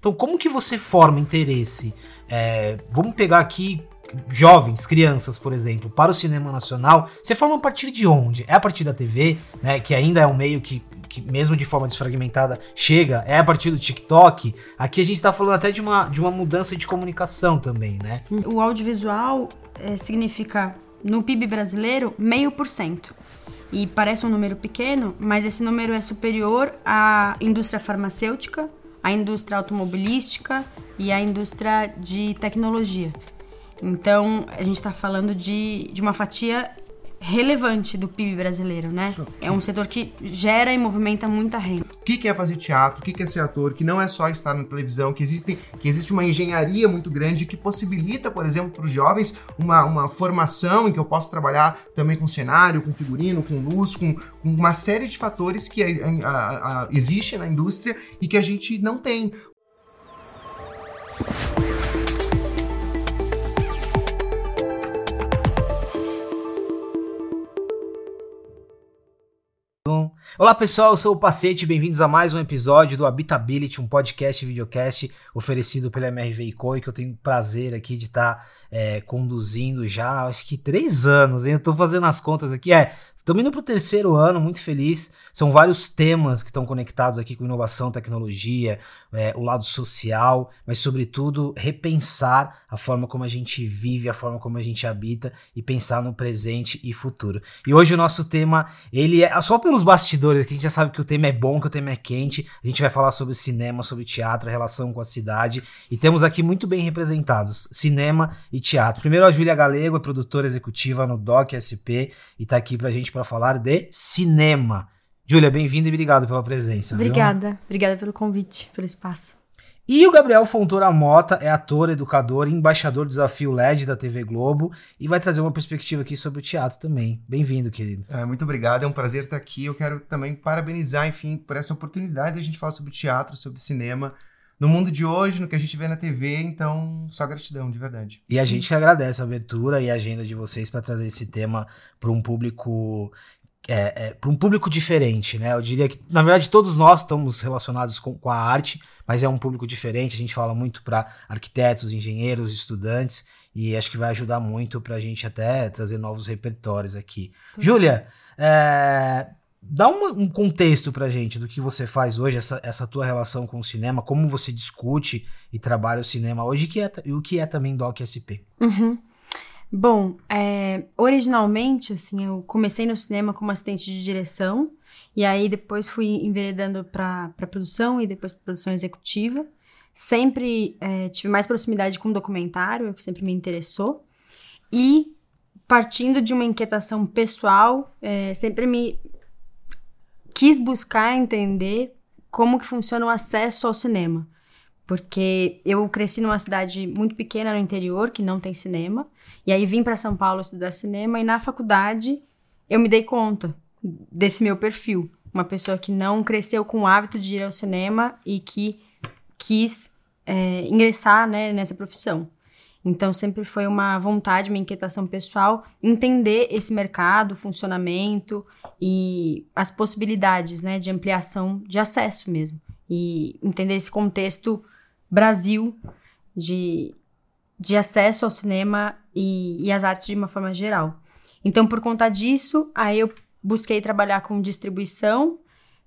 Então, como que você forma interesse? É, vamos pegar aqui jovens, crianças, por exemplo, para o cinema nacional. Você forma a partir de onde? É a partir da TV, né? Que ainda é um meio que, que mesmo de forma desfragmentada, chega. É a partir do TikTok. Aqui a gente está falando até de uma, de uma mudança de comunicação também, né? O audiovisual é, significa, no PIB brasileiro, meio por cento. E parece um número pequeno, mas esse número é superior à indústria farmacêutica, a indústria automobilística e a indústria de tecnologia. Então, a gente está falando de, de uma fatia relevante do PIB brasileiro, né? É um setor que gera e movimenta muita renda. O que é fazer teatro? O que é ser ator? Que não é só estar na televisão, que existe, que existe uma engenharia muito grande que possibilita, por exemplo, para os jovens uma, uma formação em que eu posso trabalhar também com cenário, com figurino, com luz, com, com uma série de fatores que a, a, a, existe na indústria e que a gente não tem. Olá pessoal, eu sou o Pacete, bem-vindos a mais um episódio do Habitability, um podcast e videocast oferecido pela MRV Coi, que eu tenho prazer aqui de estar tá, é, conduzindo já, acho que três anos, hein? Eu tô fazendo as contas aqui, é, Estamos para o terceiro ano, muito feliz. São vários temas que estão conectados aqui com inovação, tecnologia, é, o lado social, mas sobretudo repensar a forma como a gente vive, a forma como a gente habita e pensar no presente e futuro. E hoje o nosso tema, ele é só pelos bastidores, que a gente já sabe que o tema é bom, que o tema é quente. A gente vai falar sobre cinema, sobre teatro, a relação com a cidade e temos aqui muito bem representados cinema e teatro. Primeiro a Júlia Galego, é produtora executiva no Doc SP e está aqui para a gente para falar de cinema. Júlia, bem-vinda e obrigado pela presença. Obrigada, viu? obrigada pelo convite, pelo espaço. E o Gabriel Fontoura Mota é ator, educador e embaixador do Desafio LED da TV Globo e vai trazer uma perspectiva aqui sobre o teatro também. Bem-vindo, querido. É, muito obrigado, é um prazer estar aqui. Eu quero também parabenizar, enfim, por essa oportunidade de a gente falar sobre teatro, sobre cinema no mundo de hoje, no que a gente vê na TV, então só gratidão, de verdade. E a gente agradece a abertura e a agenda de vocês para trazer esse tema para um público é, é, para um público diferente, né? Eu diria que, na verdade, todos nós estamos relacionados com, com a arte, mas é um público diferente. A gente fala muito para arquitetos, engenheiros, estudantes, e acho que vai ajudar muito para a gente até trazer novos repertórios aqui. Júlia, é, Dá uma, um contexto pra gente do que você faz hoje, essa, essa tua relação com o cinema, como você discute e trabalha o cinema hoje que é, e o que é também Doc SP. Uhum. Bom, é, originalmente, assim, eu comecei no cinema como assistente de direção, e aí depois fui enveredando para produção e depois para produção executiva. Sempre é, tive mais proximidade com documentário, que sempre me interessou. E partindo de uma inquietação pessoal, é, sempre me quis buscar entender como que funciona o acesso ao cinema. Porque eu cresci numa cidade muito pequena no interior, que não tem cinema, e aí vim para São Paulo estudar cinema, e na faculdade eu me dei conta desse meu perfil. Uma pessoa que não cresceu com o hábito de ir ao cinema e que quis é, ingressar né, nessa profissão. Então, sempre foi uma vontade, uma inquietação pessoal, entender esse mercado, o funcionamento e as possibilidades né, de ampliação de acesso mesmo. E entender esse contexto Brasil de, de acesso ao cinema e, e às artes de uma forma geral. Então, por conta disso, aí eu busquei trabalhar com distribuição.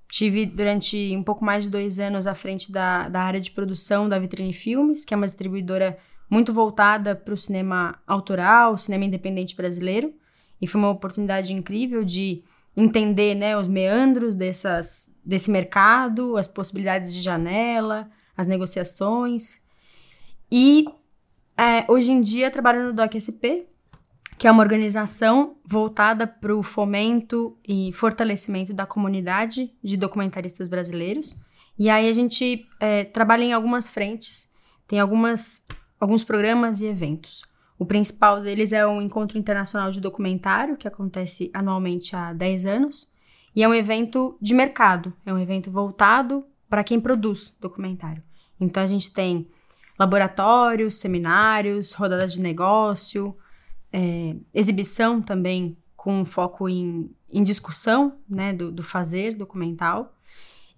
Tive durante um pouco mais de dois anos à frente da, da área de produção da Vitrine Filmes, que é uma distribuidora muito voltada para o cinema autoral, cinema independente brasileiro. E foi uma oportunidade incrível de entender né, os meandros dessas, desse mercado, as possibilidades de janela, as negociações. E é, hoje em dia trabalho no DocSP, que é uma organização voltada para o fomento e fortalecimento da comunidade de documentaristas brasileiros. E aí a gente é, trabalha em algumas frentes, tem algumas alguns programas e eventos. O principal deles é o Encontro Internacional de Documentário, que acontece anualmente há 10 anos, e é um evento de mercado, é um evento voltado para quem produz documentário. Então a gente tem laboratórios, seminários, rodadas de negócio, é, exibição também com foco em, em discussão né, do, do fazer documental.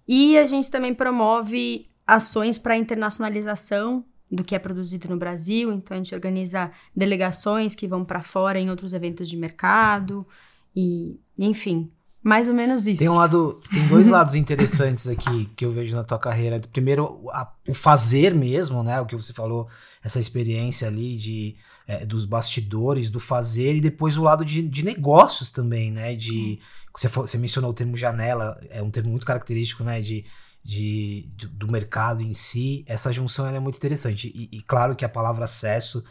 E a gente também promove ações para internacionalização do que é produzido no Brasil. Então a gente organiza delegações que vão para fora em outros eventos de mercado e, enfim, mais ou menos isso. Tem um lado, tem dois lados interessantes aqui que eu vejo na tua carreira. Primeiro, a, o fazer mesmo, né? O que você falou, essa experiência ali de é, dos bastidores, do fazer, e depois o lado de, de negócios também, né? De você, você mencionou o termo janela, é um termo muito característico, né? De, de, de do mercado em si. Essa junção é muito interessante. E, e claro que a palavra acesso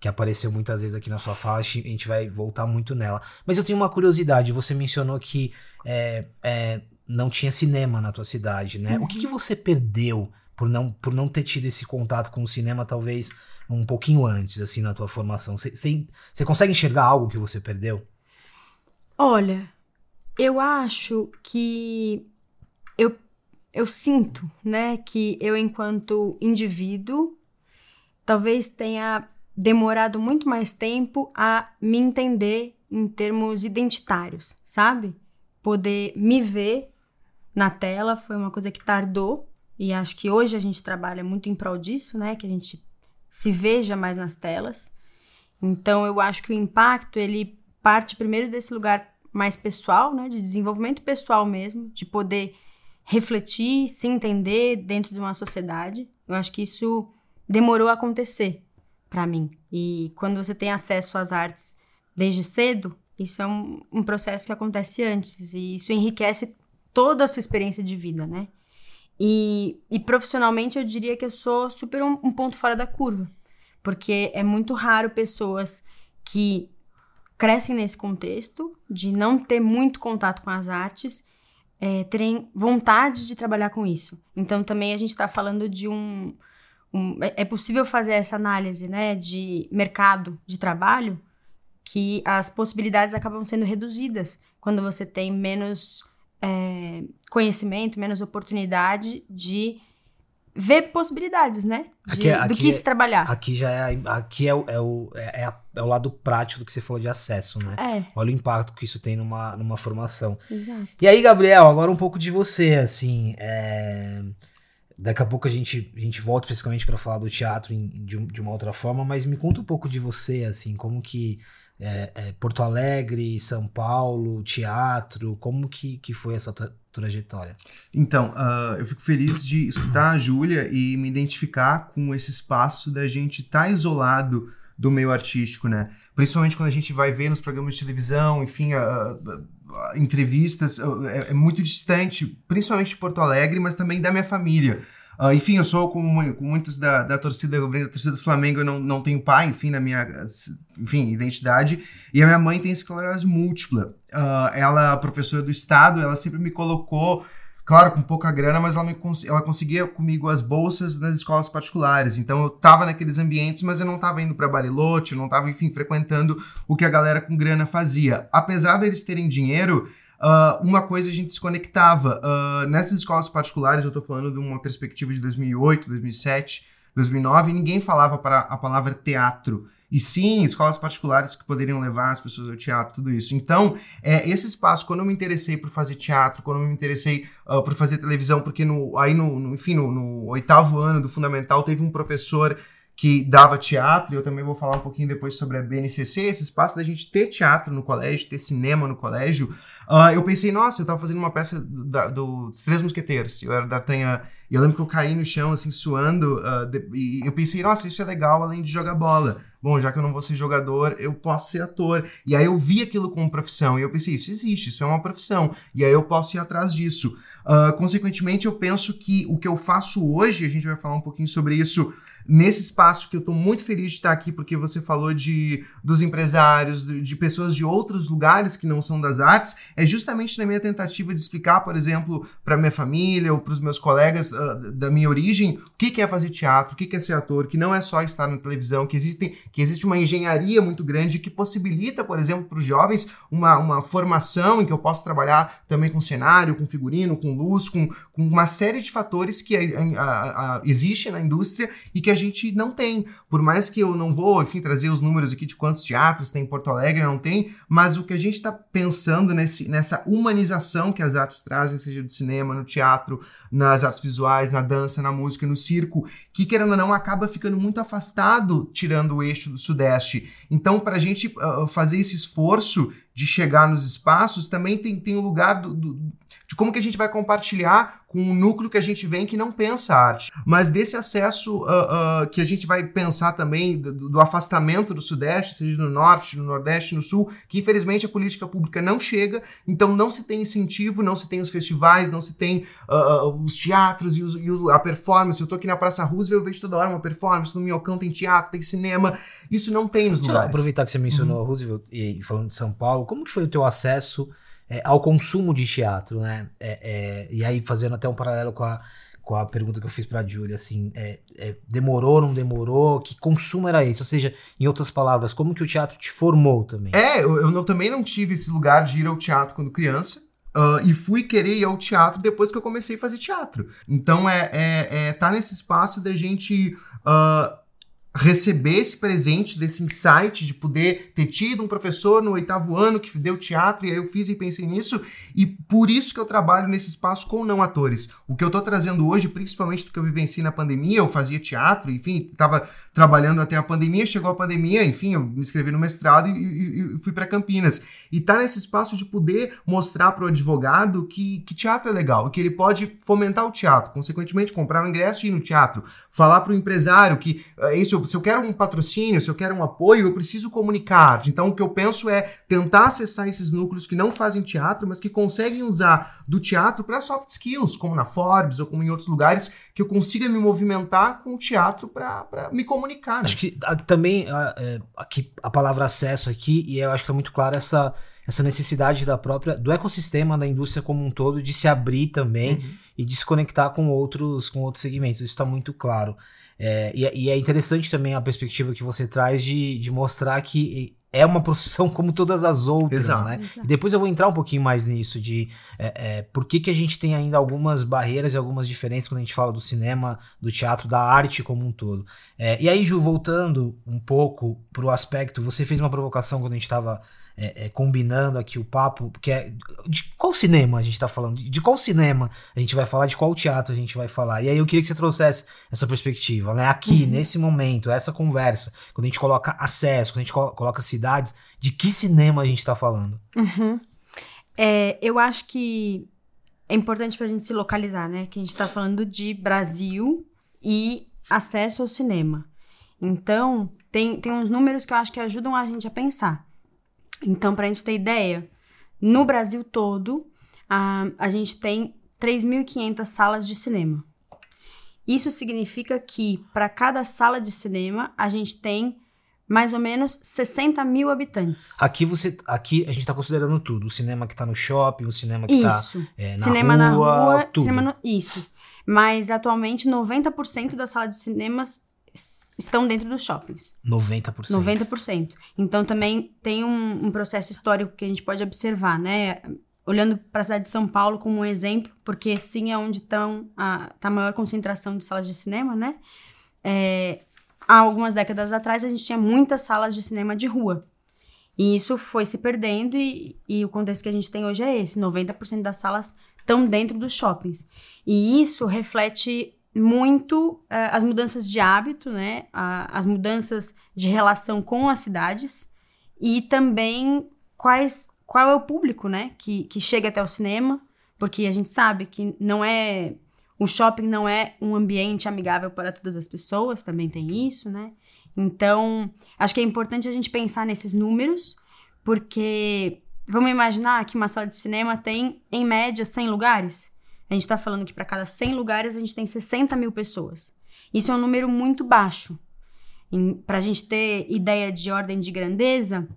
que apareceu muitas vezes aqui na sua fala, a gente vai voltar muito nela. Mas eu tenho uma curiosidade, você mencionou que é, é, não tinha cinema na tua cidade, né? Uhum. O que, que uhum. você perdeu por não, por não ter tido esse contato com o cinema, talvez um pouquinho antes, assim, na tua formação? Você consegue enxergar algo que você perdeu? Olha, eu acho que eu sinto, né, que eu, enquanto indivíduo, talvez tenha demorado muito mais tempo a me entender em termos identitários, sabe? Poder me ver na tela foi uma coisa que tardou e acho que hoje a gente trabalha muito em prol disso, né? Que a gente se veja mais nas telas. Então eu acho que o impacto ele parte primeiro desse lugar mais pessoal, né? De desenvolvimento pessoal mesmo, de poder refletir, se entender dentro de uma sociedade. Eu acho que isso demorou a acontecer para mim. E quando você tem acesso às artes desde cedo, isso é um, um, processo que acontece antes e isso enriquece toda a sua experiência de vida, né? E, e profissionalmente eu diria que eu sou super um, um ponto fora da curva, porque é muito raro pessoas que crescem nesse contexto de não ter muito contato com as artes é, terem vontade de trabalhar com isso. Então também a gente está falando de um um, é, é possível fazer essa análise né, de mercado de trabalho que as possibilidades acabam sendo reduzidas quando você tem menos é, conhecimento, menos oportunidade de ver possibilidades, né? De, aqui, do que se trabalhar. Aqui já é, aqui é, o, é, o, é, é, é, o lado prático do que você falou de acesso, né? É. Olha o impacto que isso tem numa, numa formação. Exato. E aí, Gabriel, agora um pouco de você, assim. É... Daqui a pouco a gente, a gente volta especificamente para falar do teatro em, de, de, uma outra forma, mas me conta um pouco de você, assim, como que é, é, Porto Alegre, São Paulo, teatro, como que, que foi essa trajetória? Então, uh, eu fico feliz de escutar a Júlia e me identificar com esse espaço da gente estar tá isolado do meio artístico, né? Principalmente quando a gente vai ver nos programas de televisão, enfim, uh, uh, entrevistas, é, é, muito distante, principalmente de Porto Alegre, mas também da minha família. Uh, enfim, eu sou como, com muitos da, da torcida, da torcida do Flamengo, eu não, não tenho pai, enfim, na minha enfim, identidade. E a minha mãe tem esclerose múltipla. Uh, ela, professora do estado, ela sempre me colocou claro, com pouca grana, mas ela, me, ela conseguia comigo as bolsas nas escolas particulares. Então eu tava naqueles ambientes, mas eu não tava indo para Bariloche, eu não tava, enfim, frequentando o que a galera com grana fazia. Apesar deles terem dinheiro, Uh, uma coisa a gente se conectava. Uh, nessas escolas particulares, eu estou falando de uma perspectiva de 2008, 2007, 2009, ninguém falava para a palavra teatro. E sim, escolas particulares que poderiam levar as pessoas ao teatro, tudo isso. Então, é, esse espaço, quando eu me interessei por fazer teatro, quando eu me interessei uh, por fazer televisão, porque no, aí no, no enfim, no, no, oitavo ano do fundamental teve um professor que dava teatro, e eu também vou falar um pouquinho depois sobre a BNCC, esse espaço da gente ter teatro no colégio, ter cinema no colégio, Uh, eu pensei, nossa, eu tava fazendo uma peça da, dos Três Mosqueteiros. Eu era D'Artagnan. E eu lembro que eu caí no chão, assim, suando. Uh, de, e eu pensei, nossa, isso é legal além de jogar bola. Bom, já que eu não vou ser jogador, eu posso ser ator. E aí eu vi aquilo como profissão. E eu pensei, isso existe, isso é uma profissão. E aí eu posso ir atrás disso. Uh, consequentemente, eu penso que o que eu faço hoje, a gente vai falar um pouquinho sobre isso nesse espaço que eu estou muito feliz de estar aqui, porque você falou de dos empresários, de, de, pessoas de outros lugares que não são das artes, é justamente na minha tentativa de explicar, por exemplo, para minha família ou para os meus colegas uh, da minha origem, o que, que é fazer teatro, o que, que é ser ator, que não é só estar na televisão, que, existem, que existe uma engenharia muito grande que possibilita, por exemplo, para os jovens uma, uma formação em que eu posso trabalhar também com cenário, com figurino, com luz, com, com uma série de fatores que a, a, a, existe na indústria e que a gente não tem. Por mais que eu não vou, enfim, trazer os números aqui de quantos teatros tem em Porto Alegre, não tem, mas o que a gente está pensando nesse, nessa humanização que as artes trazem, seja do cinema, no teatro, nas artes visuais, na dança, na música, no circo, que querendo ou não acaba ficando muito afastado, tirando o eixo do Sudeste. Então, para a gente uh, fazer esse esforço de chegar nos espaços, também tem, tem o lugar do, do, de como que a gente vai compartilhar com um núcleo que a gente vem que não pensa arte. Mas desse acesso uh, uh, que a gente vai pensar também do, do, afastamento do Sudeste, seja no Norte, no Nordeste, no Sul, que infelizmente a política pública não chega, então não se tem incentivo, não se tem os festivais, não se tem uh, os teatros e, os, e os, a performance. Eu tô aqui na Praça Roosevelt, eu vejo toda hora uma performance, no Minhocão tem teatro, tem cinema, isso não tem nos Deixa lugares. aproveitar que você mencionou uhum. Roosevelt e falando de São Paulo, como que foi o teu acesso é, ao consumo de teatro, né? É, é, e aí, fazendo até um paralelo com a, com a pergunta que eu fiz para a Júlia, assim, é, é, demorou, não demorou? Que consumo era esse? Ou seja, em outras palavras, como que o teatro te formou também? É, eu, eu não, também não tive esse lugar de ir ao teatro quando criança. Uh, e fui querer ir ao teatro depois que eu comecei a fazer teatro. Então é, é, é tá nesse espaço da gente uh, receber esse presente desse insight de poder ter tido um professor no oitavo ano que deu teatro e aí eu fiz e pensei nisso e por isso que eu trabalho nesse espaço com não atores. O que eu tô trazendo hoje, principalmente do que eu vivenciei na pandemia, eu fazia teatro, enfim, estava trabalhando até a pandemia, chegou a pandemia, enfim, eu me inscrevi no mestrado e, e, e fui para Campinas. E tá nesse espaço de poder mostrar para o advogado que, que teatro é legal, que ele pode fomentar o teatro, consequentemente comprar um ingresso e ir no teatro, falar para o empresário que uh, isso se eu quero um patrocínio, se eu quero um apoio, eu preciso comunicar. Então, o que eu penso é tentar acessar esses núcleos que não fazem teatro, mas que conseguem usar do teatro para soft skills, como na Forbes ou como em outros lugares, que eu consiga me movimentar com o teatro para me comunicar. Né? Acho que a, também a, é, aqui, a palavra acesso aqui, e eu acho que está muito claro essa essa necessidade da própria do ecossistema da indústria como um todo de se abrir também uhum. e de se conectar com outros com outros segmentos isso está muito claro é, e, é, e, é interessante também a perspectiva que você traz de, de mostrar que é uma profissão como todas as outras, Exato. né? Exato. E depois eu vou entrar um pouquinho mais nisso, de é, é, por que, que a gente tem ainda algumas barreiras e algumas diferenças quando a gente fala do cinema, do teatro, da arte como um todo. É, e aí, Ju, voltando um pouco pro aspecto, você fez uma provocação quando a gente estava é, é, combinando aqui o papo, porque é, de qual cinema a gente está falando? De, qual cinema a gente vai falar? De qual teatro a gente vai falar? E aí eu queria que você trouxesse essa perspectiva, né? Aqui, uhum. nesse momento, essa conversa, quando a gente coloca acesso, quando a gente colo coloca cidades, de que cinema a gente está falando? Uhum. É, eu acho que é importante para a gente se localizar, né? Que a gente está falando de Brasil e acesso ao cinema. Então, tem, tem uns números que eu acho que ajudam a gente a pensar. Então, para a gente ter ideia, no Brasil todo, a, a gente tem 3.500 salas de cinema. Isso significa que para cada sala de cinema a gente tem mais ou menos 60 mil habitantes. Aqui você, aqui a gente está considerando tudo, o cinema que está no shopping, o cinema que está é, na cinema rua, na rua, tudo. cinema no, isso. Mas atualmente 90% das salas de cinemas estão dentro dos shoppings. 90%. 90%. Então também tem um, um processo histórico que a gente pode observar, né? Olhando para a cidade de São Paulo como um exemplo, porque sim é onde estão a, tá a maior concentração de salas de cinema, né? É, há algumas décadas atrás a gente tinha muitas salas de cinema de rua. E isso foi se perdendo e, e o contexto que a gente tem hoje é esse: 90% das salas estão dentro dos shoppings. E isso reflete muito uh, as mudanças de hábito, né? as mudanças de relação com as cidades e também quais, qual é o público, né? Que, que chega até o cinema, porque a gente sabe que não é. O shopping não é um ambiente amigável para todas as pessoas, também tem isso, né? Então, acho que é importante a gente pensar nesses números, porque vamos imaginar que uma sala de cinema tem, em média, 100 lugares. A gente está falando que para cada 100 lugares a gente tem 60 mil pessoas. Isso é um número muito baixo. Para a gente ter ideia de ordem de grandeza,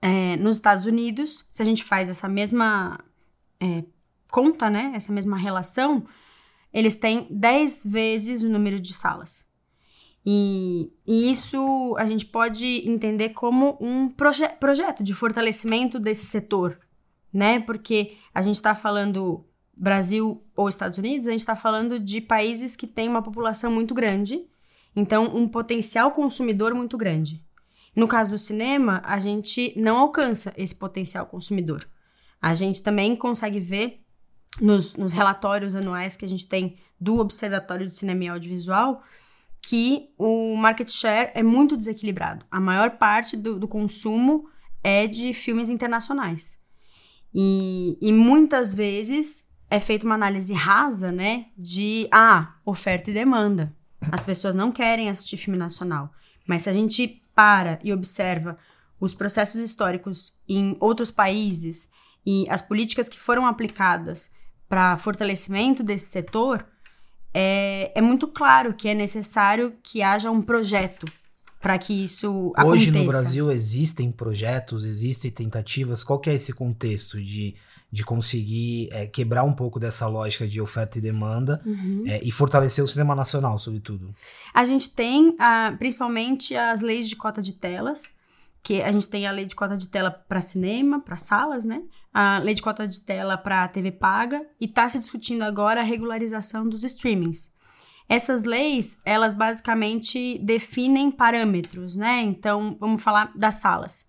é, nos Estados Unidos, se a gente faz essa mesma é, conta, né, essa mesma relação, eles têm 10 vezes o número de salas. E, e isso a gente pode entender como um proje projeto de fortalecimento desse setor, né? Porque a gente está falando Brasil ou Estados Unidos, a gente está falando de países que têm uma população muito grande. Então, um potencial consumidor muito grande. No caso do cinema, a gente não alcança esse potencial consumidor. A gente também consegue ver nos, nos relatórios anuais que a gente tem do Observatório de Cinema e Audiovisual que o market share é muito desequilibrado. A maior parte do, do consumo é de filmes internacionais. E, e, muitas vezes é feita uma análise rasa, né? De, ah, oferta e demanda. As pessoas não querem assistir filme nacional. Mas se a gente para e observa os processos históricos em outros países e as políticas que foram aplicadas para fortalecimento desse setor, é, é muito claro que é necessário que haja um projeto para que isso Hoje aconteça. no Brasil existem projetos, existem tentativas. Qual que é esse contexto de, de conseguir é, quebrar um pouco dessa lógica de oferta e demanda Uhum. é, e fortalecer o cinema nacional, sobretudo? A gente tem ah, principalmente as leis de cota de telas, que a gente tem a lei de cota de tela para cinema, para salas, né? A lei de cota de tela para TV paga e está se discutindo agora a regularização dos streamings. Essas leis, elas basicamente definem parâmetros, né? Então, vamos falar das salas.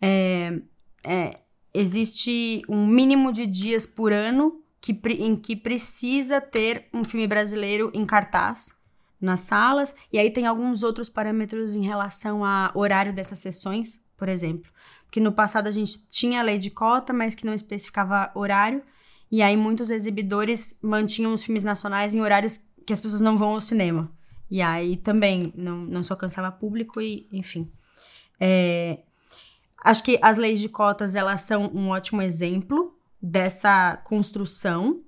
É, é, existe um mínimo de dias por ano que, em que precisa ter um filme brasileiro em cartaz nas salas, e aí tem alguns outros parâmetros em relação a horário dessas sessões, por exemplo. Porque no passado a gente tinha a lei de cota, mas que não especificava horário, e aí muitos exibidores mantinham os filmes nacionais em horários que as pessoas não vão ao cinema. E aí também não, não se alcançava público e, enfim. É, acho que as leis de cotas, elas são um ótimo exemplo dessa construção,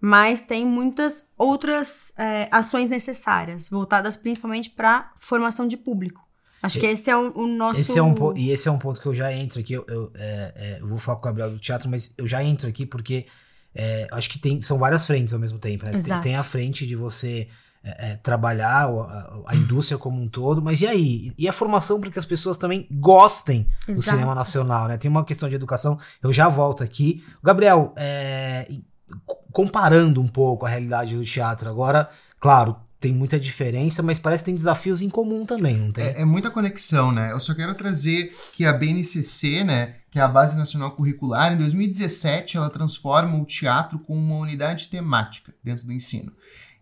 mas tem muitas outras é, ações necessárias, voltadas principalmente para formação de público. Acho que esse é o, o nosso. Esse é um e esse é um ponto que eu já entro aqui. Eu, eu, é, é, eu vou falar com o Gabriel do teatro, mas eu já entro aqui porque é, acho que tem, são várias frentes ao mesmo tempo. Né? Tem, tem a frente de você é, é, trabalhar a, a indústria como um todo, mas e aí? E a formação para que as pessoas também gostem do Exato. cinema nacional, né? Tem uma questão de educação, eu já volto aqui. Gabriel, é, co- comparando um pouco a realidade do teatro agora, claro, tem muita diferença, mas parece que tem desafios em comum também, não tem? É, é muita conexão, né? Eu só quero trazer que a BNCC, né, que é a Base Nacional Curricular, em 2017 ela transforma o teatro como uma unidade temática dentro do ensino.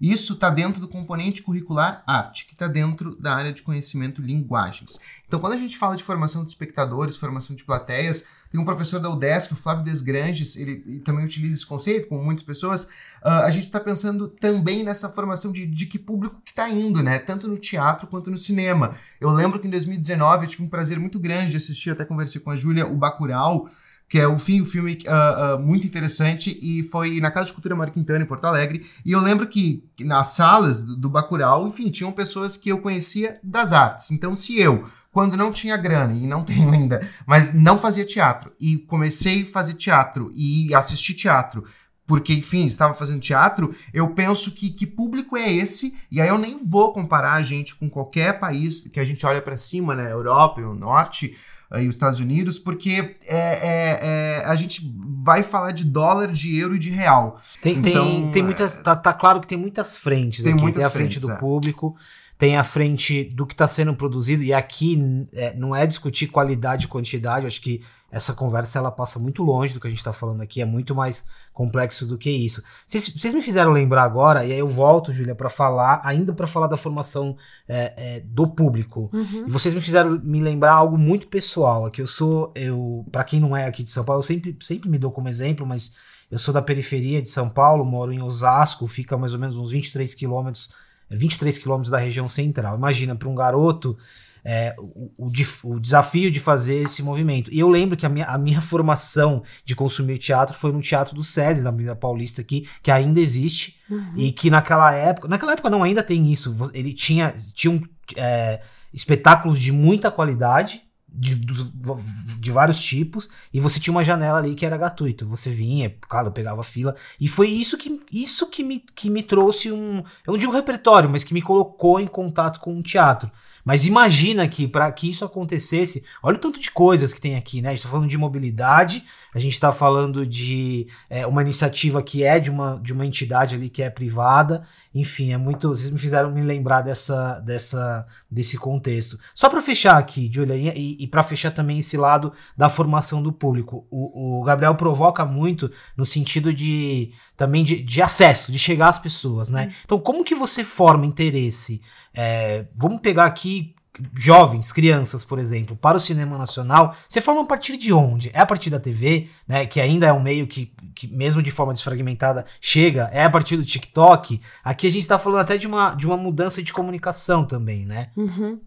Isso está dentro do componente curricular arte, que está dentro da área de conhecimento linguagens. Então, quando a gente fala de formação de espectadores, formação de plateias, tem um professor da UDESC, o Flávio Desgranges, ele, ele também utiliza esse conceito, como muitas pessoas. Ah, a gente está pensando também nessa formação de, de que público que está indo, né? Tanto no teatro quanto no cinema. Eu lembro que em 2019 eu tive um prazer muito grande de assistir, até conversei com a Júlia, o Bacurau, que é o fim, o filme ah, ah, muito interessante, e foi na Casa de Cultura Mário Quintana, em Porto Alegre. E eu lembro que nas salas do, do Bacurau, enfim, tinham pessoas que eu conhecia das artes. Então, se eu, quando não tinha grana, e não tenho ainda, mas não fazia teatro, e comecei a fazer teatro e assistir teatro, porque, enfim, estava fazendo teatro, eu penso que que público é esse? E aí eu nem vou comparar a gente com qualquer país que a gente olha para cima, né? Europa, o Norte e os Estados Unidos, porque é, é- é- a gente vai falar de dólar, de euro e de real. Tem, tem, Então, tem muitas. Tá, tá claro que tem muitas frentes Tem aqui. muitas tem a frente frentes, do é. público, tem a frente do que está sendo produzido, e aqui é, não é discutir qualidade e quantidade, acho que essa conversa ela passa muito longe do que a gente está falando aqui, é muito mais complexo do que isso. Vocês, vocês me fizeram lembrar agora, e aí eu volto, Júlia, para falar, ainda para falar da formação é, é, do público. Uhum. E vocês me fizeram me lembrar algo muito pessoal. Aqui eu sou, eu, para quem não é aqui de São Paulo, eu sempre, sempre me dou como exemplo, mas eu sou da periferia de São Paulo, moro em Osasco, fica mais ou menos uns 23 quilômetros, 23 quilômetros da região central. Imagina para um garoto é, o, o o desafio de fazer esse movimento. E eu lembro que a minha, a minha formação de consumir teatro foi no Teatro do SESI, na Avenida Paulista aqui, que ainda existe, Uhum. e que naquela época, naquela época não, ainda tem isso, ele tinha, tinha um, é, espetáculos de muita qualidade, de, de, vários tipos, e você tinha uma janela ali que era gratuito. Você vinha, claro, pegava fila. E foi isso que, isso que, me, que me trouxe um. Eu não digo repertório, mas que me colocou em contato com o teatro. Mas imagina que para que isso acontecesse, olha o tanto de coisas que tem aqui, né? A gente está falando de mobilidade, a gente está falando de é, uma iniciativa que é de uma, de uma entidade ali que é privada, enfim, é muito. Vocês me fizeram me lembrar dessa, dessa, desse contexto. Só para fechar aqui, Julia, e, e para fechar também esse lado da formação do público, o, o Gabriel provoca muito no sentido de também de, de acesso, de chegar às pessoas, né? Hum. Então, como que você forma interesse? É, vamos pegar aqui jovens, crianças, por exemplo, para o cinema nacional, você forma a partir de onde? É a partir da TV, né, que ainda é um meio que, que mesmo de forma desfragmentada, chega, é a partir do TikTok. Aqui a gente está falando até de uma, de uma mudança de comunicação também, né? Uhum.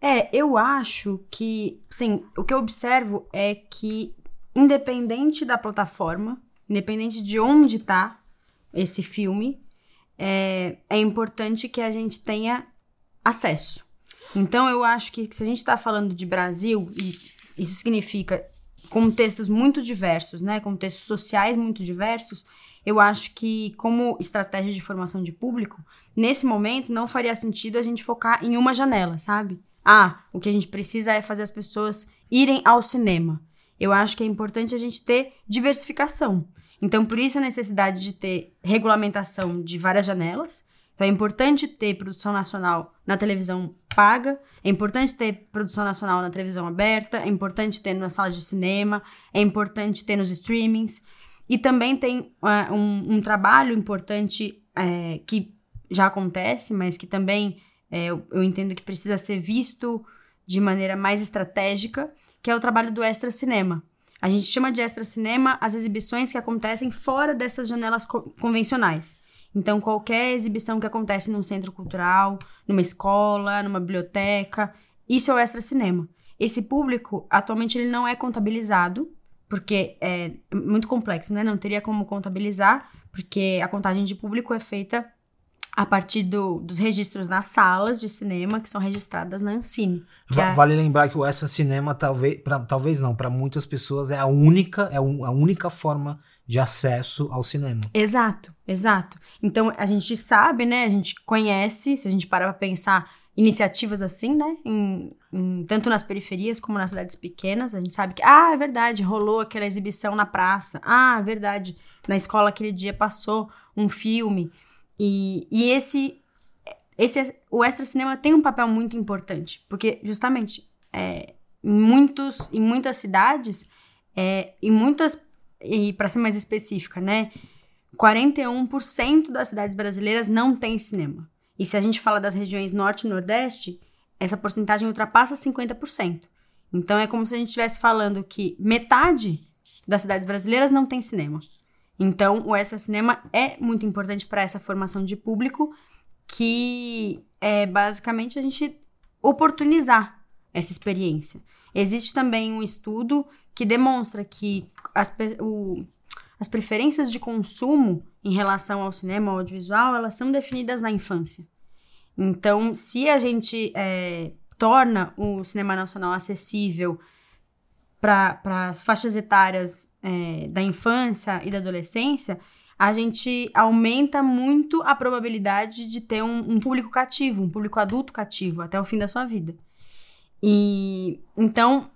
É, eu acho que, sim, o que eu observo é que, independente da plataforma, independente de onde está esse filme, é, é importante que a gente tenha acesso. Então, eu acho que se a gente está falando de Brasil, e isso significa contextos muito diversos, né? Contextos sociais muito diversos, eu acho que, como estratégia de formação de público, nesse momento não faria sentido a gente focar em uma janela, sabe? Ah, o que a gente precisa é fazer as pessoas irem ao cinema. Eu acho que é importante a gente ter diversificação. Então, por isso a necessidade de ter regulamentação de várias janelas. Então, é importante ter produção nacional na televisão paga, é importante ter produção nacional na televisão aberta, é importante ter nas salas de cinema, é importante ter nos streamings. E também tem uh, um, um, trabalho importante é, que já acontece, mas que também é, eu, eu entendo que precisa ser visto de maneira mais estratégica, que é o trabalho do extra cinema. A gente chama de extra cinema as exibições que acontecem fora dessas janelas co convencionais. Então, qualquer exibição que acontece num centro cultural, numa escola, numa biblioteca, isso é o extra cinema. Esse público, atualmente, ele não é contabilizado, porque é muito complexo, né? Não teria como contabilizar, porque a contagem de público é feita a partir do, dos registros nas salas de cinema que são registradas na Ancine. É... Vale lembrar que o Essa Cinema talvez, pra, talvez não, para muitas pessoas é a única, é a única forma de acesso ao cinema. Exato, exato. Então a gente sabe, né? A gente conhece, se a gente parar para pensar iniciativas assim, né? Em, em, tanto nas periferias como nas cidades pequenas, a gente sabe que, ah, é verdade, rolou aquela exibição na praça. Ah, é verdade, na escola aquele dia passou um filme. E, e esse, esse, o extra cinema tem um papel muito importante, porque justamente é, em, muitos, em muitas cidades, é, em muitas, e para ser mais específica, né, 41% das cidades brasileiras não tem cinema. E se a gente fala das regiões norte e nordeste, essa porcentagem ultrapassa 50%. Então é como se a gente estivesse falando que metade das cidades brasileiras não tem cinema. Então, o extra cinema é muito importante para essa formação de público, que é basicamente a gente oportunizar essa experiência. Existe também um estudo que demonstra que as, o, as preferências de consumo em relação ao cinema audiovisual, elas são definidas na infância. Então, se a gente é, torna o cinema nacional acessível para as faixas etárias é, da infância e da adolescência, a gente aumenta muito a probabilidade de ter um, um, público cativo, um público adulto cativo até o fim da sua vida. E então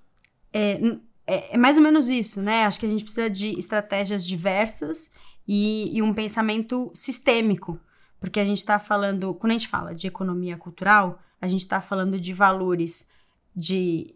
é, é, é mais ou menos isso, né? Acho que a gente precisa de estratégias diversas e, e um pensamento sistêmico, porque a gente está falando, quando a gente fala de economia cultural, a gente está falando de valores de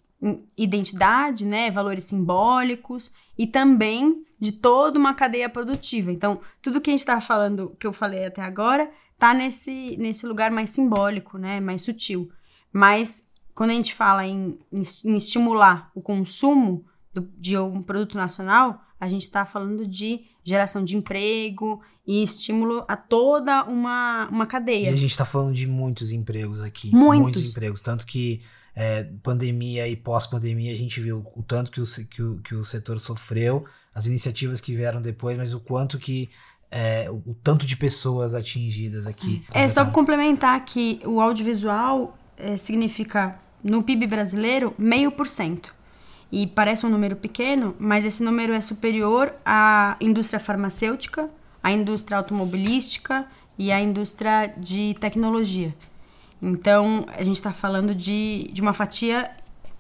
identidade, né, valores simbólicos e também de toda uma cadeia produtiva. Então, tudo que a gente está falando, que eu falei até agora, tá nesse, nesse lugar mais simbólico, né, mais sutil. Mas quando a gente fala em, em, em estimular o consumo do, de um produto nacional, a gente está falando de geração de emprego e estímulo a toda uma, uma cadeia. E a gente está falando de muitos empregos aqui. Muitos. Muitos empregos. Tanto que é, pandemia e pós-pandemia, a gente viu o tanto que o, que, o, que o setor sofreu, as iniciativas que vieram depois, mas o quanto que é, o, o, tanto de pessoas atingidas aqui. É, só complementar que o audiovisual é, significa no PIB brasileiro, meio por cento. E parece um número pequeno, mas esse número é superior à indústria farmacêutica, à indústria automobilística e à indústria de tecnologia. Então, a gente está falando de, de uma fatia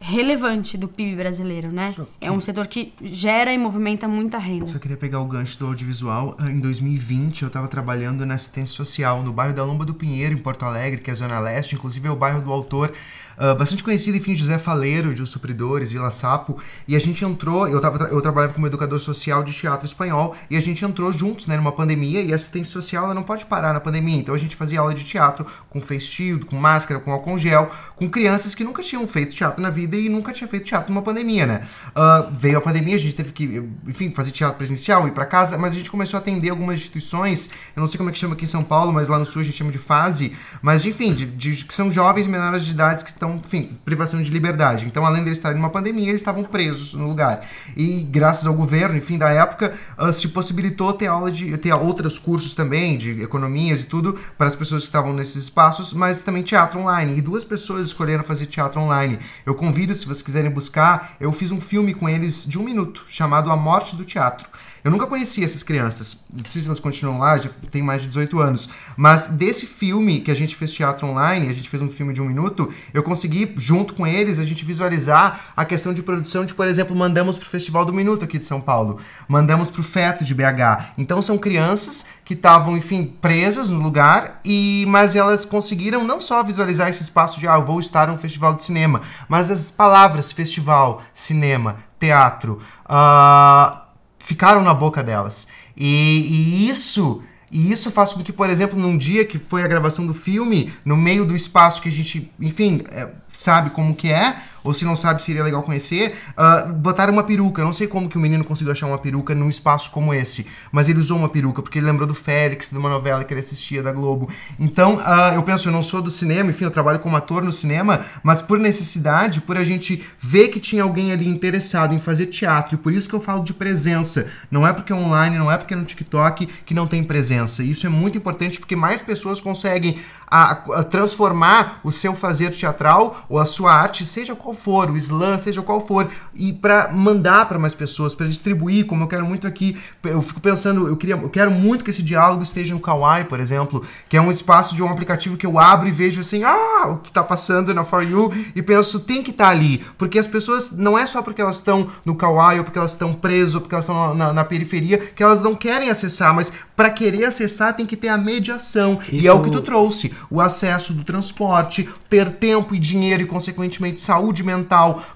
relevante do PIB brasileiro, né? É um setor que gera e movimenta muita renda. Só queria pegar o gancho do audiovisual. Em 2020, eu estava trabalhando na assistência social no bairro da Lomba do Pinheiro, em Porto Alegre, que é a Zona Leste. Inclusive, é o bairro do autor ah, bastante conhecido, enfim, José Faleiro, de Os Supridores, Vila Sapo. E a gente entrou, eu, tava, eu trabalhava como educador social de teatro espanhol, e a gente entrou juntos, né, numa pandemia, e a assistência social, ela não pode parar na pandemia. Então, a gente fazia aula de teatro com face com máscara, com álcool gel, com crianças que nunca tinham feito teatro na vida e nunca tinha feito teatro numa pandemia, né? Ah, veio a pandemia, a gente teve que, enfim, fazer teatro presencial, ir pra casa, mas a gente começou a atender algumas instituições, eu não sei como é que chama aqui em São Paulo, mas lá no sul a gente chama de fase, mas enfim, de, de- que são jovens menores de idade que estão, enfim, privação de liberdade. Então, além deles estarem numa pandemia, eles estavam presos no lugar. E graças ao governo, enfim, da época, ah, se possibilitou ter aula de ter outros cursos também de economias e tudo para as pessoas que estavam nesses espaços, mas também teatro online. E duas pessoas escolheram fazer teatro online. Eu convido, se vocês quiserem buscar, eu fiz um filme com eles de um minuto, chamado A Morte do Teatro. Eu nunca conhecia essas crianças. Não sei se elas continuam lá, já tem mais de 18 anos. Mas desse filme que a gente fez teatro online, a gente fez um filme de um minuto, eu consegui, junto com eles, a gente visualizar a questão de produção de, por exemplo, mandamos pro Festival do Minuto aqui de São Paulo. Mandamos pro Feto de BH. Então são crianças que estavam, enfim, presas no lugar, e mas elas conseguiram não só visualizar esse espaço de, ah, eu vou estar num festival de cinema, mas as palavras festival, cinema, teatro, ah, ficaram na boca delas. E, e isso. E isso faz com que, por exemplo, num dia que foi a gravação do filme, no meio do espaço que a gente, enfim, é, sabe como que é, ou se não sabe, seria legal conhecer, ah, botaram uma peruca. Não sei como que o menino conseguiu achar uma peruca num espaço como esse, mas ele usou uma peruca, porque ele lembrou do Félix, de uma novela que ele assistia da Globo. Então, ah, eu penso, eu não sou do cinema, enfim, eu trabalho como ator no cinema, mas por necessidade, por a gente ver que tinha alguém ali interessado em fazer teatro, e por isso que eu falo de presença. Não é porque é online, não é porque é no TikTok que não tem presença. Isso é muito importante porque mais pessoas conseguem a- a transformar o seu fazer teatral ou a sua arte, seja qual for, o slam, seja qual for, e para mandar para mais pessoas, para distribuir, como eu quero muito aqui. Eu fico pensando, eu queria, eu quero muito que esse diálogo esteja no Kawaii, por exemplo, que é um espaço de um aplicativo que eu abro e vejo assim, ah, o que tá passando na For You e penso, tem que estar ali, porque as pessoas não é só porque elas estão no Kawaii ou porque elas estão presas ou porque elas estão na, na periferia que elas não querem acessar, mas para querer acessar tem que ter a mediação. E é o que tu trouxe, o acesso do transporte, ter tempo e dinheiro e consequentemente saúde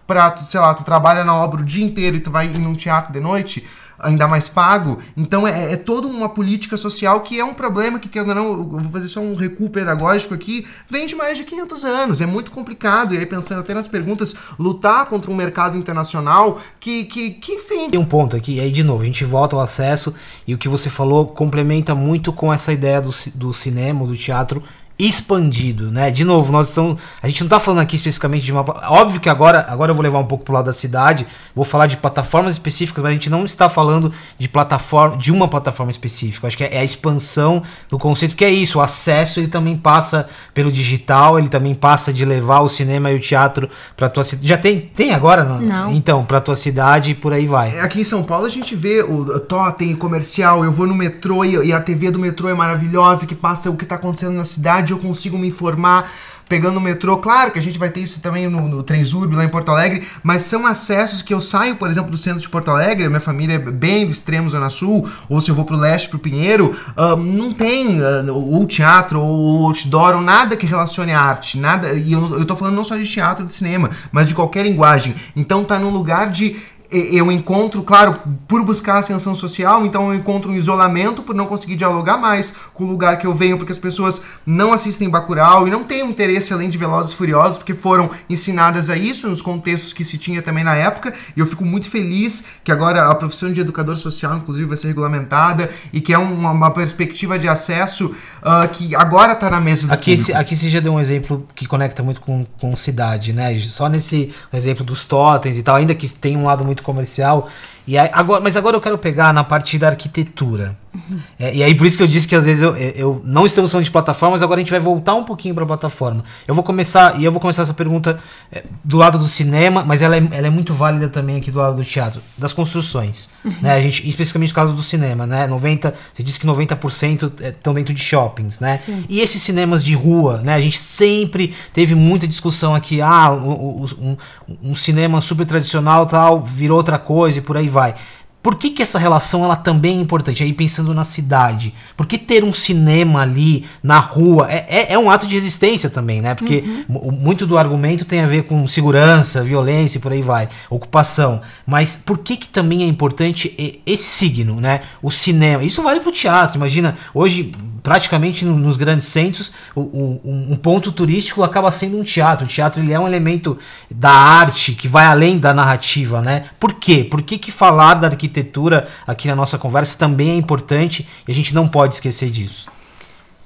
para, tu, sei lá, tu trabalha na obra o dia inteiro e tu vai em um teatro de noite, ainda mais pago. Então é, é toda uma política social que é um problema que, querendo ou não, vou fazer só um recuo pedagógico aqui, vem de mais de 500 anos. É muito complicado. E aí, pensando até nas perguntas, lutar contra um mercado internacional que, que, que enfim, Tem um ponto aqui, aí de novo, a gente volta ao acesso e o que você falou complementa muito com essa ideia do, do cinema, do teatro expandido, né? De novo, nós estamos, a gente não tá falando aqui especificamente de uma, óbvio que agora, agora eu vou levar um pouco pro lado da cidade, vou falar de plataformas específicas, mas a gente não está falando de plataforma, de uma plataforma específica. Eu acho que é, é a expansão do conceito, que é isso, o acesso ele também passa pelo digital, ele também passa de levar o cinema e o teatro para tua cidade. Já tem, tem agora, não? Não. Então, para tua cidade e por aí vai. Aqui em São Paulo a gente vê o totem comercial, eu vou no metrô e, e a TV do metrô é maravilhosa, que passa o que tá acontecendo na cidade, eu consigo me informar pegando o metrô. Claro que a gente vai ter isso também no, no Transurb lá em Porto Alegre, mas são acessos que eu saio, por exemplo, do centro de Porto Alegre, minha família é bem do extremo Zona Sul, ou se eu vou pro leste, pro Pinheiro, ah, não tem ah, ou teatro, ou outdoor, ou nada que relacione a arte, nada, e eu, eu tô falando não só de teatro, de cinema, mas de qualquer linguagem. Então tá num lugar de eu encontro, claro, por buscar ascensão social, então eu encontro um isolamento por não conseguir dialogar mais com o lugar que eu venho, porque as pessoas não assistem Bacurau e não têm um interesse além de Velozes e Furiosos, porque foram ensinadas a isso nos contextos que se tinha também na época, e eu fico muito feliz que agora a profissão de educador social, inclusive, vai ser regulamentada e que é uma, uma perspectiva de acesso ah, que agora está na mesa do Aqui, esse- aqui você já deu um exemplo que conecta muito com, com cidade, né? Só nesse exemplo dos totens e tal, ainda que tem um lado muito comercial, E aí, agora, mas agora eu quero pegar na parte da arquitetura. Uhum. É, e aí por isso que eu disse que às vezes eu, eu não estamos falando de plataformas, agora a gente vai voltar um pouquinho para a plataforma. Eu vou começar, e eu vou começar essa pergunta é, do lado do cinema, mas ela é, ela é muito válida também aqui do lado do teatro, das construções. Uhum. Né? A gente, especificamente no caso do cinema, né? 90, você disse que 90% estão dentro de shoppings, né? Sim. E esses cinemas de rua, né? A gente sempre teve muita discussão aqui, ah, um, um, um cinema super tradicional tal, virou outra coisa e por aí vai. Por que, que essa relação ela também é importante? Aí pensando na cidade. Por que ter um cinema ali na rua é, é, é um ato de resistência também, né? Porque uhum. muito do argumento tem a ver com segurança, violência e por aí vai, ocupação. Mas por que, que também é importante esse signo, né? O cinema. Isso vale para o teatro. Imagina, hoje praticamente nos grandes centros, um ponto turístico acaba sendo um teatro. O teatro ele é um elemento da arte que vai além da narrativa, né? Por quê? Por que, que falar da arquitetura aqui na nossa conversa também é importante e a gente não pode esquecer disso?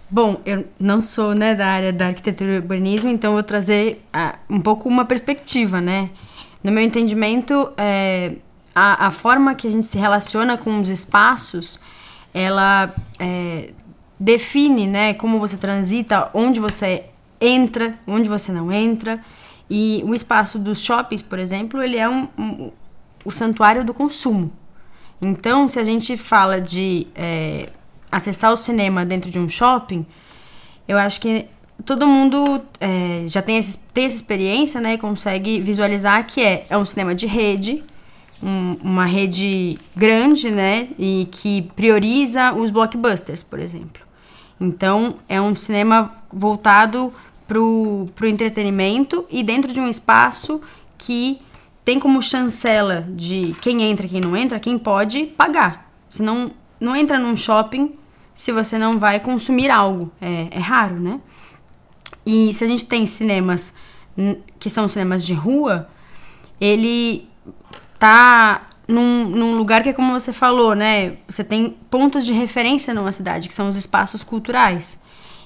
Bom, eu não sou né, da área da arquitetura e urbanismo, então vou trazer uh, um pouco uma perspectiva, né? No meu entendimento, é, a, a forma que a gente se relaciona com os espaços, ela é, define, né, como você transita, onde você entra, onde você não entra. E o espaço dos shoppings, por exemplo, ele é um, um o santuário do consumo. Então, se a gente fala de é, acessar o cinema dentro de um shopping, eu acho que todo mundo é, já tem, esse, tem essa experiência, né, e consegue visualizar que é, é um cinema de rede, um, uma rede grande, né, e que prioriza os blockbusters, por exemplo. Então, é um cinema voltado para o entretenimento e dentro de um espaço que tem como chancela de quem entra e quem não entra, quem pode pagar. Se não, não entra num shopping se você não vai consumir algo. É, é raro, né? E se a gente tem cinemas que são cinemas de rua, ele tá num, num, lugar que é como você falou, né? Você tem pontos de referência numa cidade, que são os espaços culturais.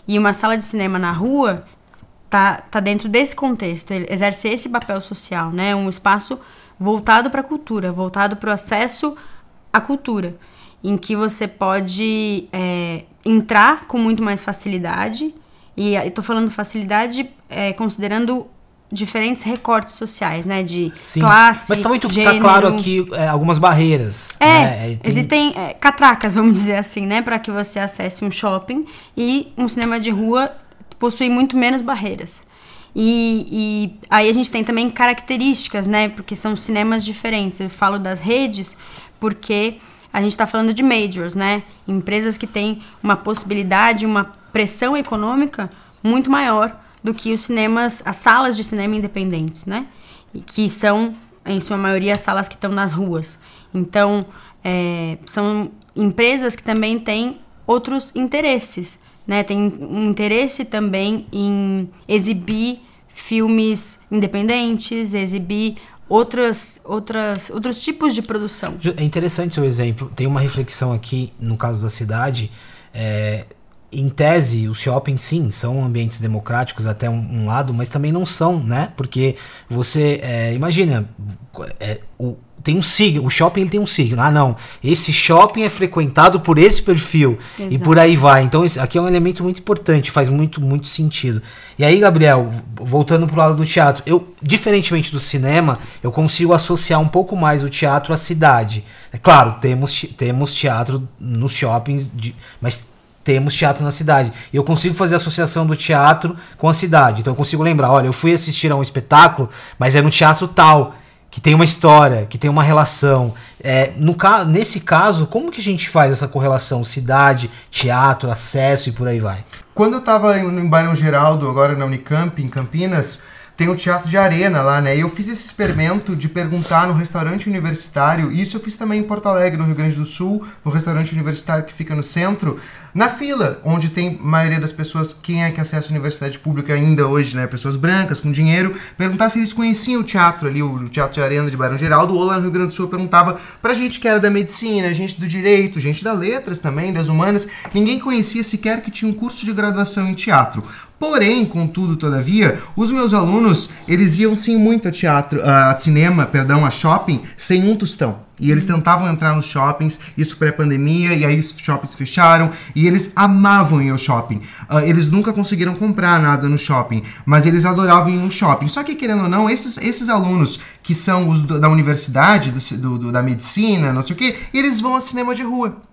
E uma sala de cinema na rua tá, tá dentro desse contexto, ele exerce esse papel social, né? Um espaço voltado para a cultura, voltado para o acesso à cultura, em que você pode é, entrar com muito mais facilidade. E estou falando facilidade é, considerando diferentes recortes sociais, né? De Sim, classe, Mas tá muito tá gênero. tá claro aqui é, algumas barreiras. É, né? Tem... existem é, catracas, vamos dizer assim, né? Para que você acesse um shopping e um cinema de rua possui muito menos barreiras. E, e aí a gente tem também características, né? Porque são cinemas diferentes. Eu falo das redes porque a gente está falando de majors, né? Empresas que têm uma possibilidade, uma pressão econômica muito maior do que os cinemas, as salas de cinema independentes, né? E que são, em sua maioria, salas que estão nas ruas. Então, é, são empresas que também têm outros interesses, né? Tem um interesse também em exibir filmes independentes, exibir outras, outras, outros tipos de produção. É interessante seu exemplo. Tem uma reflexão aqui no caso da cidade. É, em tese, os shoppings sim são ambientes democráticos até um, um, lado, mas também não são, né? Porque você é, imagina, é, o, tem um signo, o shopping ele tem um signo. Ah, não, esse shopping é frequentado por esse perfil Exato. e por aí vai. Então, esse, aqui é um elemento muito importante, faz muito, muito sentido. E aí, Gabriel, voltando pro lado do teatro, eu, diferentemente do cinema, eu consigo associar um pouco mais o teatro à cidade. É claro, temos, temos teatro nos shoppings, de, mas temos teatro na cidade. E eu consigo fazer associação do teatro com a cidade. Então eu consigo lembrar, olha, eu fui assistir a um espetáculo, mas é no teatro tal, que tem uma história, que tem uma relação. É, no ca nesse caso, como que a gente faz essa correlação cidade, teatro, acesso e por aí vai? Quando eu estava em Barão Geraldo, agora na Unicamp, em Campinas, tem o teatro de arena lá, né? E eu fiz esse experimento de perguntar no restaurante universitário, isso eu fiz também em Porto Alegre, no Rio Grande do Sul, no restaurante universitário que fica no centro, na fila, onde tem maioria das pessoas, quem é que acessa a universidade pública ainda hoje, né? Pessoas brancas, com dinheiro, perguntar se eles conheciam o teatro ali, o teatro de arena de Barão Geraldo, ou lá no Rio Grande do Sul perguntava pra gente que era da medicina, gente do direito, gente da letras também, das humanas, ninguém conhecia sequer que tinha um curso de graduação em teatro. Porém, contudo, todavia, os meus alunos, eles iam sim muito a teatro, a cinema, perdão, a shopping, sem um tostão. E eles tentavam entrar nos shoppings, isso pré-pandemia, e aí os shoppings fecharam, e eles amavam ir ao shopping. Uh, eles nunca conseguiram comprar nada no shopping, mas eles adoravam ir no shopping. Só que, querendo ou não, esses, esses alunos que são os do, da universidade, do, do, da medicina, não sei o quê, eles vão ao cinema de rua.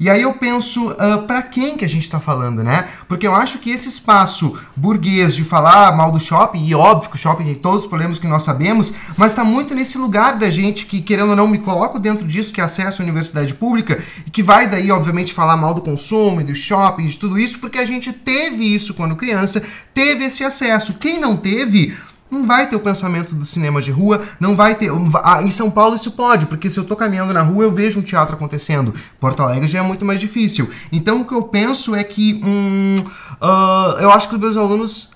E aí eu penso, uh, ah, para quem que a gente está falando, né? Porque eu acho que esse espaço burguês de falar mal do shopping, e óbvio que o shopping tem todos os problemas que nós sabemos, mas está muito nesse lugar da gente que, querendo ou não, me coloco dentro disso, que é acesso à universidade pública, e que vai daí, obviamente, falar mal do consumo do shopping, de tudo isso, porque a gente teve isso quando criança, teve esse acesso. Quem não teve, não vai ter o pensamento do cinema de rua, não vai ter. Ah, em São Paulo isso pode, porque se eu tô caminhando na rua eu vejo um teatro acontecendo. Porto Alegre já é muito mais difícil. Então o que eu penso é que. Hum, uh, eu acho que os meus alunos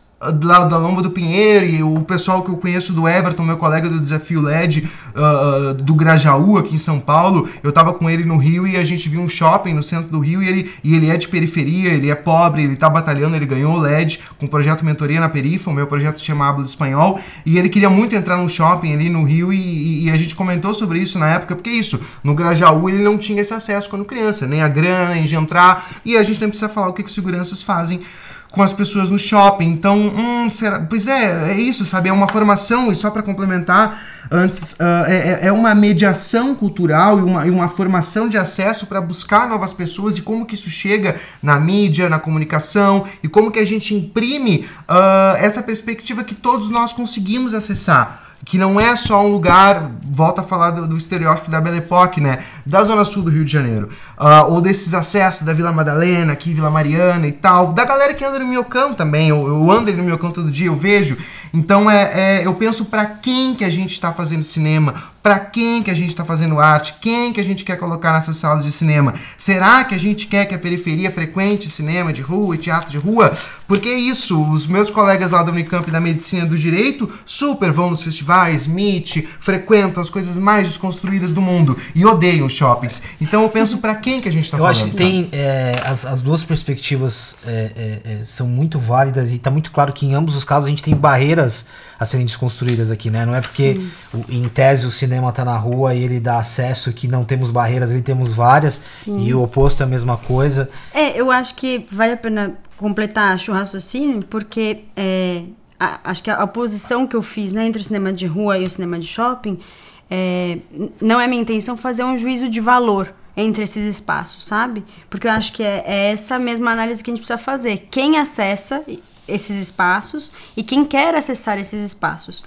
lá da Lomba do Pinheiro e o pessoal que eu conheço do Everton, meu colega do Desafio LED, uh, do Grajaú, aqui em São Paulo. Eu tava com ele no Rio e a gente viu um shopping no centro do Rio e ele, e ele é de periferia, ele é pobre, ele tá batalhando, ele ganhou o LED com o projeto Mentoria na Perifa, o meu projeto se chama Habla Espanhol, e ele queria muito entrar num shopping ali no Rio e, e, a gente comentou sobre isso na época, porque é isso, no Grajaú ele não tinha esse acesso quando criança, nem a grana, nem de entrar, e a gente nem precisa falar o que, que os seguranças fazem com as pessoas no shopping. Então, hum, será? Pois é, é isso, sabe? É uma formação, e só para complementar, antes, uh, é, é, uma mediação cultural e uma, e uma formação de acesso para buscar novas pessoas e como que isso chega na mídia, na comunicação, e como que a gente imprime uh, essa perspectiva que todos nós conseguimos acessar que não é só um lugar, volta a falar do, do estereótipo da Belle Époque, né? Da zona sul do Rio de Janeiro. Uh, ou desses acessos da Vila Madalena, aqui, Vila Mariana e tal. Da galera que anda no Miocão também. Eu, eu ando no Miocão todo dia, eu vejo. Então é, é eu penso para quem que a gente está fazendo cinema, para quem que a gente está fazendo arte, quem que a gente quer colocar nessas salas de cinema. Será que a gente quer que a periferia frequente cinema de rua e teatro de rua? Porque é isso, os meus colegas lá da Unicamp da Medicina do Direito super vão nos festivais, meet, frequentam as coisas mais desconstruídas do mundo e odeiam shoppings. Então eu penso para quem que a gente está falando. Eu acho que tem é, as, as duas perspectivas é, é, é, são muito válidas e está muito claro que em ambos os casos a gente tem barreiras a serem desconstruídas aqui, né? Não é porque o, em tese o cinema está na rua e ele dá acesso que não temos barreiras, ele temos várias Sim. e o oposto é a mesma coisa. É, eu acho que vale a pena completar o raciocínio porque é, a, acho que a oposição que eu fiz né, entre o cinema de rua e o cinema de shopping é, não é minha intenção fazer um juízo de valor entre esses espaços, sabe? Porque eu acho que é, é essa mesma análise que a gente precisa fazer. Quem acessa esses espaços e quem quer acessar esses espaços.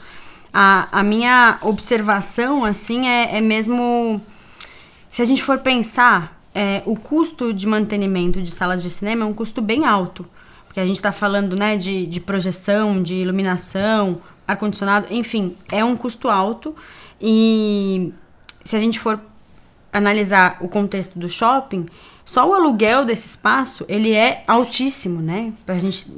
A, a minha observação, assim, é, é mesmo. Se a gente for pensar, é, o custo de mantenimento de salas de cinema é um custo bem alto. Porque a gente está falando né, de, de projeção, de iluminação, ar-condicionado, enfim, é um custo alto. E se a gente for analisar o contexto do shopping, só o aluguel desse espaço ele é altíssimo, né? Pra gente,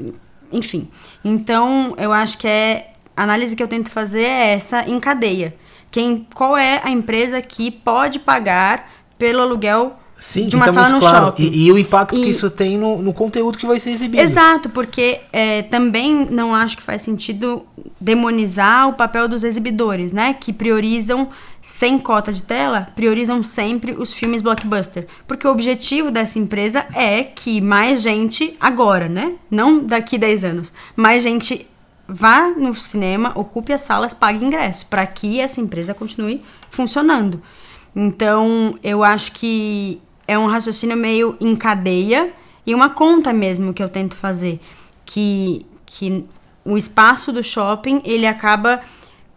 enfim. Então, eu acho que é a análise que eu tento fazer é essa em cadeia. Quem, qual é a empresa que pode pagar pelo aluguel Sim, de uma tá sala no claro. shopping. E, e, o impacto e... que isso tem no, no, conteúdo que vai ser exibido. Exato, porque é, também não acho que faz sentido demonizar o papel dos exibidores, né? Que priorizam, sem cota de tela, priorizam sempre os filmes blockbuster. Porque o objetivo dessa empresa é que mais gente, agora, né? Não daqui 10 anos, mais gente vá no cinema, ocupe as salas, pague ingresso, para que essa empresa continue funcionando. Então, eu acho que é um raciocínio meio em cadeia e uma conta mesmo que eu tento fazer. Que, que o espaço do shopping ele acaba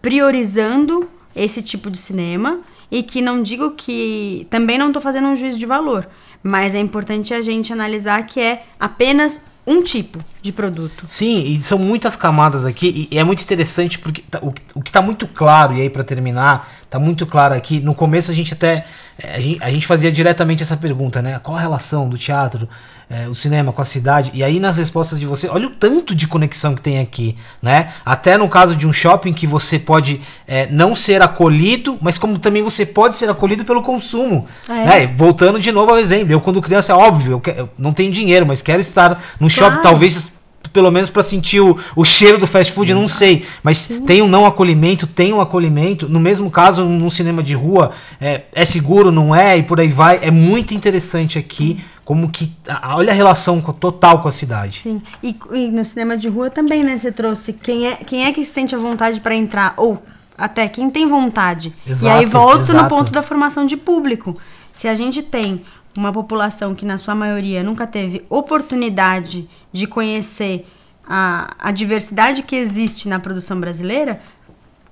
priorizando esse tipo de cinema e que não digo que também não estou fazendo um juízo de valor, mas é importante a gente analisar que é apenas um tipo de produto. Sim, e são muitas camadas aqui, e é muito interessante porque tá, o, o que está muito claro, e aí para terminar, tá muito claro aqui. No começo a gente até é, a gente, a gente fazia diretamente essa pergunta, né? Qual a relação do teatro, é, o cinema com a cidade? E aí nas respostas de você, olha o tanto de conexão que tem aqui, né? Até no caso de um shopping que você pode é, não ser acolhido, mas como também você pode ser acolhido pelo consumo. Ah, é? né? Voltando de novo ao exemplo, eu quando criança é óbvio, eu, eu não tenho dinheiro, mas quero estar no claro. shopping, talvez pelo menos para sentir o, o cheiro do fast food, eu não sei. Mas Sim. tem um não acolhimento, tem um acolhimento. No mesmo caso, num cinema de rua, é, é seguro, não é? E por aí vai. É muito interessante aqui como que. Olha a relação total com a cidade. Sim. E, e, no cinema de rua também, né? Você trouxe quem é, quem é que se sente à vontade para entrar? Ou até quem tem vontade. Exato, e aí volto exato. no ponto da formação de público. Se a gente tem uma população que, na sua maioria, nunca teve oportunidade de conhecer a, a diversidade que existe na produção brasileira,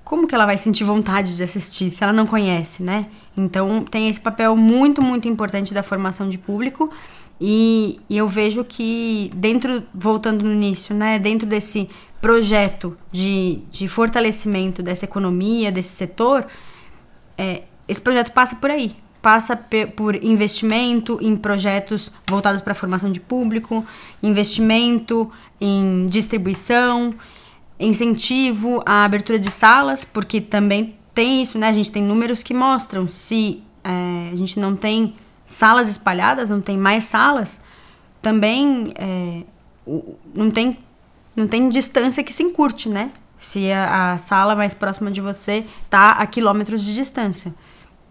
como que ela vai sentir vontade de assistir se ela não conhece, né? Então tem esse papel muito, muito importante da formação de público. E, e, eu vejo que dentro, voltando no início, né, dentro desse projeto de, de fortalecimento dessa economia, desse setor, é, esse projeto passa por aí passa por investimento em projetos voltados para a formação de público, investimento em distribuição, incentivo à abertura de salas, porque também tem isso, né? A gente tem números que mostram se é, a gente não tem salas espalhadas, não tem mais salas, também é, não tem não tem distância que se encurte, né? Se a, a sala mais próxima de você está a quilômetros de distância.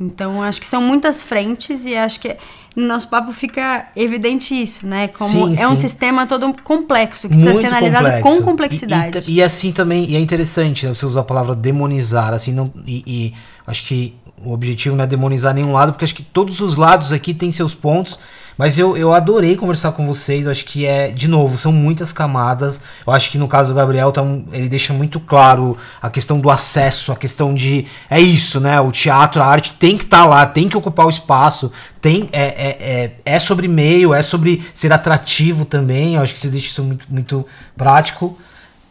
Então, acho que são muitas frentes e acho que no nosso papo fica evidente isso, né? Como sim, é sim. um sistema todo complexo, que Muito precisa ser analisado complexo. com complexidade. E, e, e, assim também, e é interessante, né, você usar a palavra demonizar, assim, não, e, e acho que o objetivo não é demonizar nenhum lado, porque acho que todos os lados aqui têm seus pontos mas eu, eu adorei conversar com vocês. Eu acho que é, de novo, são muitas camadas. Eu acho que no caso do Gabriel, tá um, ele deixa muito claro a questão do acesso, a questão de. É isso, né? O teatro, a arte tem que estar tá lá, tem que ocupar o espaço. Tem, é, é, é, é sobre meio, é sobre ser atrativo também. Eu acho que você deixa isso muito, muito prático.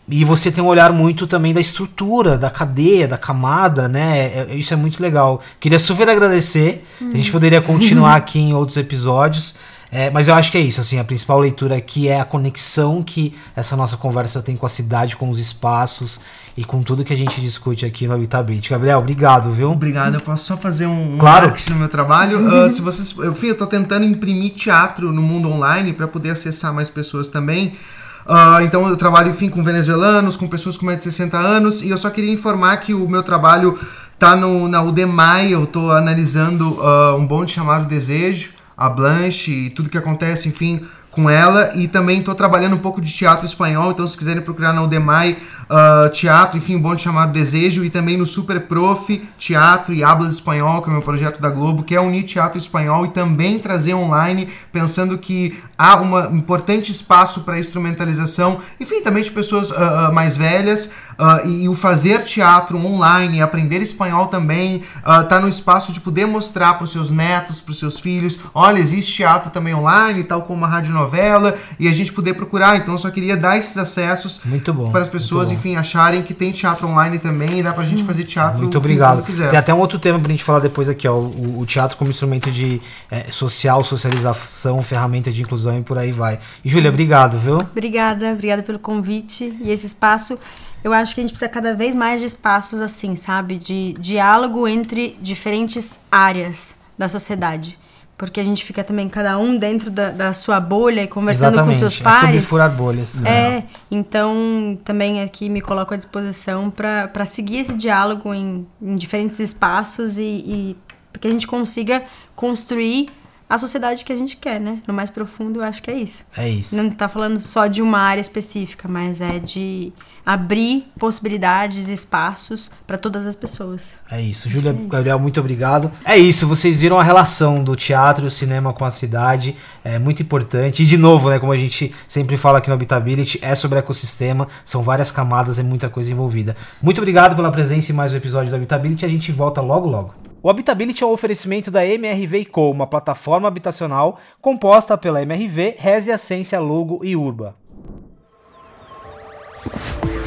E você tem um olhar muito também da estrutura, da cadeia, da camada, né? É, é isso é muito legal. Queria super agradecer. Hum. A gente poderia continuar aqui em outros episódios. É, mas eu acho que é isso, assim, a principal leitura aqui é a conexão que essa nossa conversa tem com a cidade, com os espaços e com tudo que a gente discute aqui no Habitabit. Gabriel, obrigado, viu? Obrigado, eu posso só fazer um, claro. marketing no meu trabalho. Uhum. Uh, se vocês, enfim, eu tô tentando imprimir teatro no mundo online para poder acessar mais pessoas também. Uh, então eu trabalho, enfim, com venezuelanos, com pessoas com mais de 60 anos, e eu só queria informar que o meu trabalho tá no, na Udemy, eu estou analisando uh, um bonde chamado Desejo, a Blanche e tudo que acontece, enfim, com ela e também estou trabalhando um pouco de teatro espanhol, então se quiserem procurar na Udemy uh, teatro, enfim, um bom de chamado Desejo e também no Super Prof Teatro e Hablas Espanhol, que é o meu projeto da Globo, que é unir teatro espanhol e também trazer online, pensando que há um importante espaço para instrumentalização, enfim, também de pessoas uh, mais velhas uh, e, e, o fazer teatro online, aprender espanhol também, tá no espaço de poder mostrar para os seus netos, para os seus filhos, olha, existe teatro também online, tal como a rádio novela e a gente poder procurar. Então eu só queria dar esses acessos para as pessoas, enfim, acharem que tem teatro online também e dá pra gente fazer teatro. Muito obrigado. Tem até um outro tema pra gente falar depois aqui, ó. O, o teatro como instrumento de é, social, socialização, ferramenta de inclusão e por aí vai. E Júlia, obrigado, viu? Obrigada, obrigada pelo convite e esse espaço. Eu acho que a gente precisa cada vez mais de espaços assim, sabe? De diálogo entre diferentes áreas da sociedade porque a gente fica também cada um dentro da, da sua bolha e conversando Exatamente. com seus pares. É sobre furar bolhas. É, é, então também aqui me coloco à disposição para seguir esse diálogo em, em diferentes espaços e, e que a gente consiga construir a sociedade que a gente quer, né? No mais profundo, eu acho que é isso. É isso. Não tá falando só de uma área específica, mas é de abrir possibilidades, espaços para todas as pessoas. É isso. Júlia, é Gabriel, muito obrigado. É isso, vocês viram a relação do teatro e o cinema com a cidade, é muito importante. E de novo, né, como a gente sempre fala aqui no Habitability, é sobre ecossistema, são várias camadas, é muita coisa envolvida. Muito obrigado pela presença em mais um episódio do Habitability, a gente volta logo logo. O Habitability é um oferecimento da MRV Co, uma plataforma habitacional composta pela MRV, Resia, Essência, Logo e Urba. Thank you.